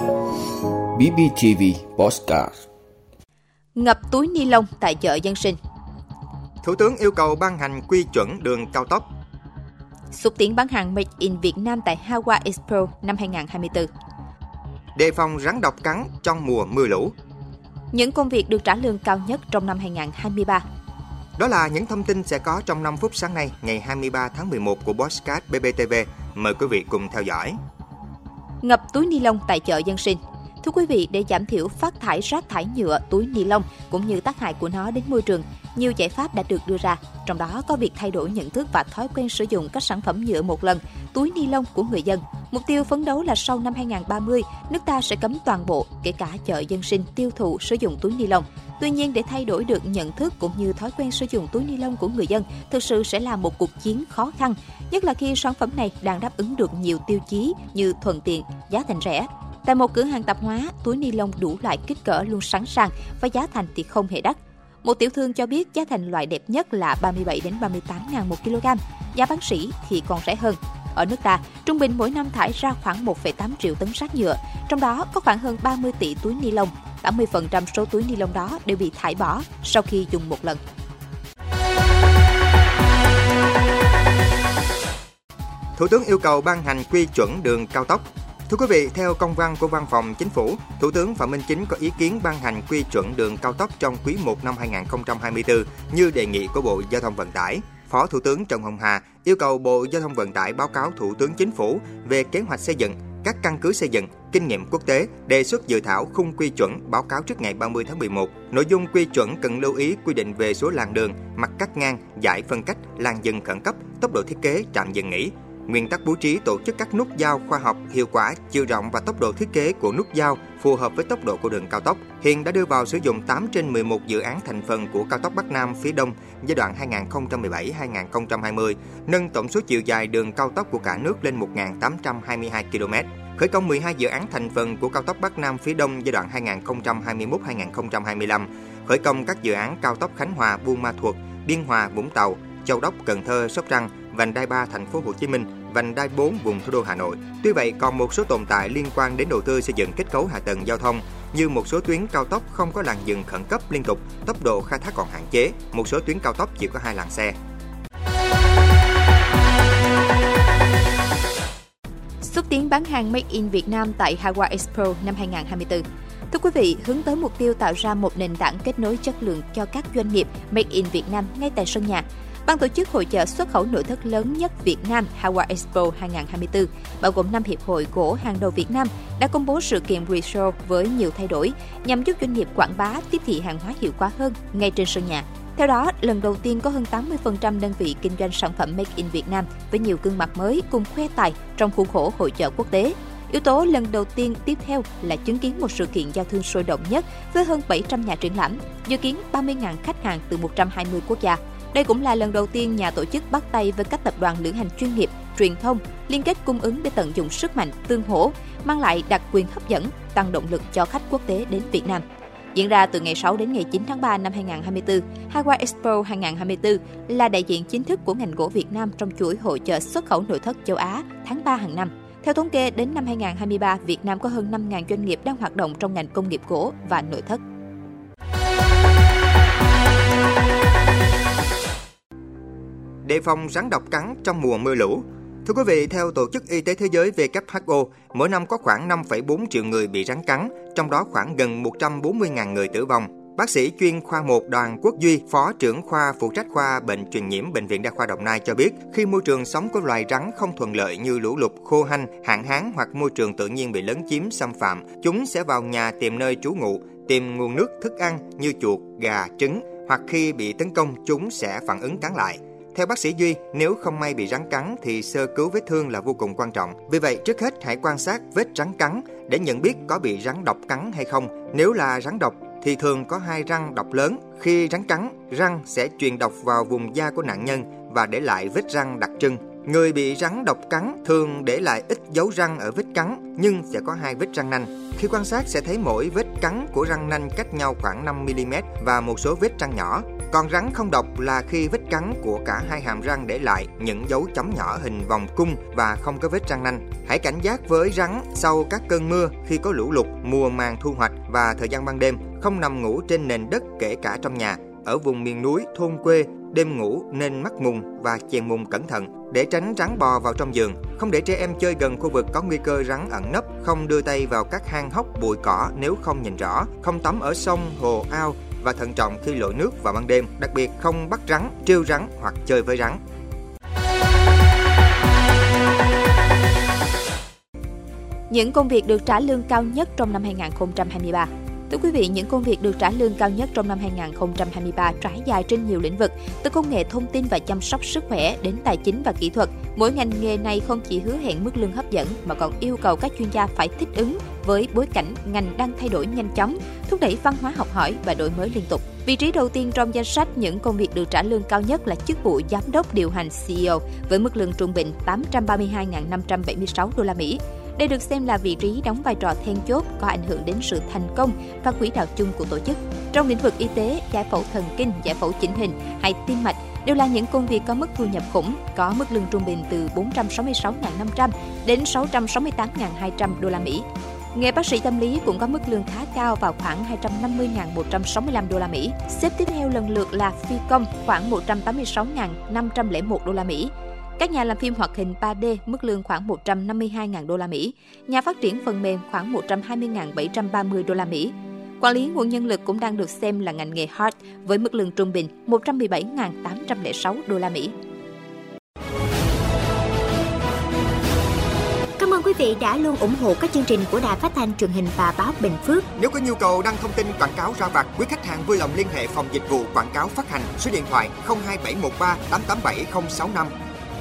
BBTV Postcard Ngập túi ni lông tại chợ dân sinh Thủ tướng yêu cầu ban hành quy chuẩn đường cao tốc. Xúc tiến bán hàng Made in Việt Nam tại Hawa Expo năm 2024 Đề phòng rắn độc cắn trong mùa mưa lũ. Những công việc được trả lương cao nhất trong năm 2023 Đó là những thông tin sẽ có trong 5 phút sáng nay, ngày 23 tháng 11 của Postcard BBTV. Mời quý vị cùng theo dõi. Ngập túi ni lông tại chợ dân sinh Thưa quý vị, để giảm thiểu phát thải rác thải nhựa, túi ni lông cũng như tác hại của nó đến môi trường, nhiều giải pháp đã được đưa ra. Trong đó có việc thay đổi nhận thức và thói quen sử dụng các sản phẩm nhựa một lần, túi ni lông của người dân. Mục tiêu phấn đấu là sau năm 2030, nước ta sẽ cấm toàn bộ, kể cả chợ dân sinh tiêu thụ sử dụng túi ni lông. Tuy nhiên, để thay đổi được nhận thức cũng như thói quen sử dụng túi ni lông của người dân, thực sự sẽ là một cuộc chiến khó khăn, nhất là khi sản phẩm này đang đáp ứng được nhiều tiêu chí như thuận tiện, giá thành rẻ, Tại một cửa hàng tạp hóa, túi ni lông đủ loại kích cỡ luôn sẵn sàng và giá thành thì không hề đắt. Một tiểu thương cho biết giá thành loại đẹp nhất là 37 đến 38 ngàn một kg, giá bán sỉ thì còn rẻ hơn. Ở nước ta, trung bình mỗi năm thải ra khoảng 1,8 triệu tấn rác nhựa, trong đó có khoảng hơn 30 tỷ túi ni lông. 80% số túi ni lông đó đều bị thải bỏ sau khi dùng một lần. Thủ tướng yêu cầu ban hành quy chuẩn đường cao tốc. Thưa quý vị, theo công văn của Văn phòng Chính phủ, Thủ tướng Phạm Minh Chính có ý kiến ban hành quy chuẩn đường cao tốc trong quý 1 năm 2024 như đề nghị của Bộ Giao thông Vận tải. Phó Thủ tướng Trần Hồng Hà yêu cầu Bộ Giao thông Vận tải báo cáo Thủ tướng Chính phủ về kế hoạch xây dựng, các căn cứ xây dựng, kinh nghiệm quốc tế, đề xuất dự thảo khung quy chuẩn báo cáo trước ngày 30 tháng 11. Nội dung quy chuẩn cần lưu ý quy định về số làn đường, mặt cắt ngang, giải phân cách, làn dừng khẩn cấp, tốc độ thiết kế, trạm dừng nghỉ, nguyên tắc bố trí tổ chức các nút giao khoa học, hiệu quả, chiều rộng và tốc độ thiết kế của nút giao phù hợp với tốc độ của đường cao tốc. Hiện đã đưa vào sử dụng 8 trên 11 dự án thành phần của cao tốc Bắc Nam phía Đông giai đoạn 2017-2020, nâng tổng số chiều dài đường cao tốc của cả nước lên 1.822 km. Khởi công 12 dự án thành phần của cao tốc Bắc Nam phía Đông giai đoạn 2021-2025, khởi công các dự án cao tốc Khánh Hòa, Buôn Ma Thuột, Biên Hòa, Vũng Tàu, Châu Đốc, Cần Thơ, Sóc Trăng, vành đai 3 thành phố Hồ Chí Minh, vành đai 4 vùng thủ đô Hà Nội. Tuy vậy, còn một số tồn tại liên quan đến đầu tư xây dựng kết cấu hạ tầng giao thông như một số tuyến cao tốc không có làn dừng khẩn cấp liên tục, tốc độ khai thác còn hạn chế, một số tuyến cao tốc chỉ có hai làn xe. Xúc tiến bán hàng Made in Việt Nam tại Hawa Expo năm 2024 Thưa quý vị, hướng tới mục tiêu tạo ra một nền tảng kết nối chất lượng cho các doanh nghiệp Made in Việt Nam ngay tại sân nhà. Ban tổ chức hội chợ xuất khẩu nội thất lớn nhất Việt Nam Hawa Expo 2024, bao gồm 5 hiệp hội gỗ hàng đầu Việt Nam, đã công bố sự kiện Reshow với nhiều thay đổi nhằm giúp doanh nghiệp quảng bá tiếp thị hàng hóa hiệu quả hơn ngay trên sân nhà. Theo đó, lần đầu tiên có hơn 80% đơn vị kinh doanh sản phẩm Make in Việt Nam với nhiều gương mặt mới cùng khoe tài trong khuôn khổ hội chợ quốc tế. Yếu tố lần đầu tiên tiếp theo là chứng kiến một sự kiện giao thương sôi động nhất với hơn 700 nhà triển lãm, dự kiến 30.000 khách hàng từ 120 quốc gia. Đây cũng là lần đầu tiên nhà tổ chức bắt tay với các tập đoàn lữ hành chuyên nghiệp, truyền thông, liên kết cung ứng để tận dụng sức mạnh tương hỗ, mang lại đặc quyền hấp dẫn, tăng động lực cho khách quốc tế đến Việt Nam. Diễn ra từ ngày 6 đến ngày 9 tháng 3 năm 2024, Hawaii Expo 2024 là đại diện chính thức của ngành gỗ Việt Nam trong chuỗi hội chợ xuất khẩu nội thất châu Á tháng 3 hàng năm. Theo thống kê, đến năm 2023, Việt Nam có hơn 5.000 doanh nghiệp đang hoạt động trong ngành công nghiệp gỗ và nội thất. Đề phòng rắn độc cắn trong mùa mưa lũ. Thưa quý vị, theo Tổ chức Y tế Thế giới WHO, mỗi năm có khoảng 5,4 triệu người bị rắn cắn, trong đó khoảng gần 140.000 người tử vong. Bác sĩ chuyên khoa 1 Đoàn Quốc Duy, Phó trưởng khoa phụ trách khoa bệnh truyền nhiễm Bệnh viện Đa khoa Đồng Nai cho biết, khi môi trường sống của loài rắn không thuận lợi như lũ lụt, khô hanh, hạn hán hoặc môi trường tự nhiên bị lấn chiếm xâm phạm, chúng sẽ vào nhà tìm nơi trú ngụ, tìm nguồn nước, thức ăn như chuột, gà, trứng, hoặc khi bị tấn công chúng sẽ phản ứng cắn lại. Theo bác sĩ Duy, nếu không may bị rắn cắn thì sơ cứu vết thương là vô cùng quan trọng. Vì vậy, trước hết hãy quan sát vết rắn cắn để nhận biết có bị rắn độc cắn hay không. Nếu là rắn độc thì thường có hai răng độc lớn. Khi rắn cắn, răng sẽ truyền độc vào vùng da của nạn nhân và để lại vết răng đặc trưng. Người bị rắn độc cắn thường để lại ít dấu răng ở vết cắn nhưng sẽ có hai vết răng nanh. Khi quan sát sẽ thấy mỗi vết cắn của răng nanh cách nhau khoảng 5 mm và một số vết răng nhỏ. Còn rắn không độc là khi vết cắn của cả hai hàm răng để lại những dấu chấm nhỏ hình vòng cung và không có vết răng nanh. Hãy cảnh giác với rắn sau các cơn mưa khi có lũ lụt, mùa màng thu hoạch và thời gian ban đêm, không nằm ngủ trên nền đất kể cả trong nhà. Ở vùng miền núi, thôn quê, đêm ngủ nên mắc mùng và chèn mùng cẩn thận để tránh rắn bò vào trong giường. Không để trẻ em chơi gần khu vực có nguy cơ rắn ẩn nấp, không đưa tay vào các hang hốc bụi cỏ nếu không nhìn rõ, không tắm ở sông, hồ, ao và thận trọng khi lội nước vào ban đêm, đặc biệt không bắt rắn, trêu rắn hoặc chơi với rắn. Những công việc được trả lương cao nhất trong năm 2023 Thưa quý vị, những công việc được trả lương cao nhất trong năm 2023 trải dài trên nhiều lĩnh vực, từ công nghệ thông tin và chăm sóc sức khỏe đến tài chính và kỹ thuật. Mỗi ngành nghề này không chỉ hứa hẹn mức lương hấp dẫn mà còn yêu cầu các chuyên gia phải thích ứng với bối cảnh ngành đang thay đổi nhanh chóng, thúc đẩy văn hóa học hỏi và đổi mới liên tục. Vị trí đầu tiên trong danh sách những công việc được trả lương cao nhất là chức vụ giám đốc điều hành CEO với mức lương trung bình 832.576 đô la Mỹ. Đây được xem là vị trí đóng vai trò then chốt có ảnh hưởng đến sự thành công và quỹ đạo chung của tổ chức. Trong lĩnh vực y tế, giải phẫu thần kinh, giải phẫu chỉnh hình hay tim mạch đều là những công việc có mức thu nhập khủng, có mức lương trung bình từ 466.500 đến 668.200 đô la Mỹ. Nghề bác sĩ tâm lý cũng có mức lương khá cao vào khoảng 250.165 đô la Mỹ. Xếp tiếp theo lần lượt là phi công khoảng 186.501 đô la Mỹ, các nhà làm phim hoạt hình 3D mức lương khoảng 152.000 đô la Mỹ, nhà phát triển phần mềm khoảng 120.730 đô la Mỹ. Quản lý nguồn nhân lực cũng đang được xem là ngành nghề hard với mức lương trung bình 117.806 đô la Mỹ. Cảm ơn quý vị đã luôn ủng hộ các chương trình của Đài Phát thanh truyền hình và báo Bình Phước. Nếu có nhu cầu đăng thông tin quảng cáo ra vặt, quý khách hàng vui lòng liên hệ phòng dịch vụ quảng cáo phát hành số điện thoại 02713 887065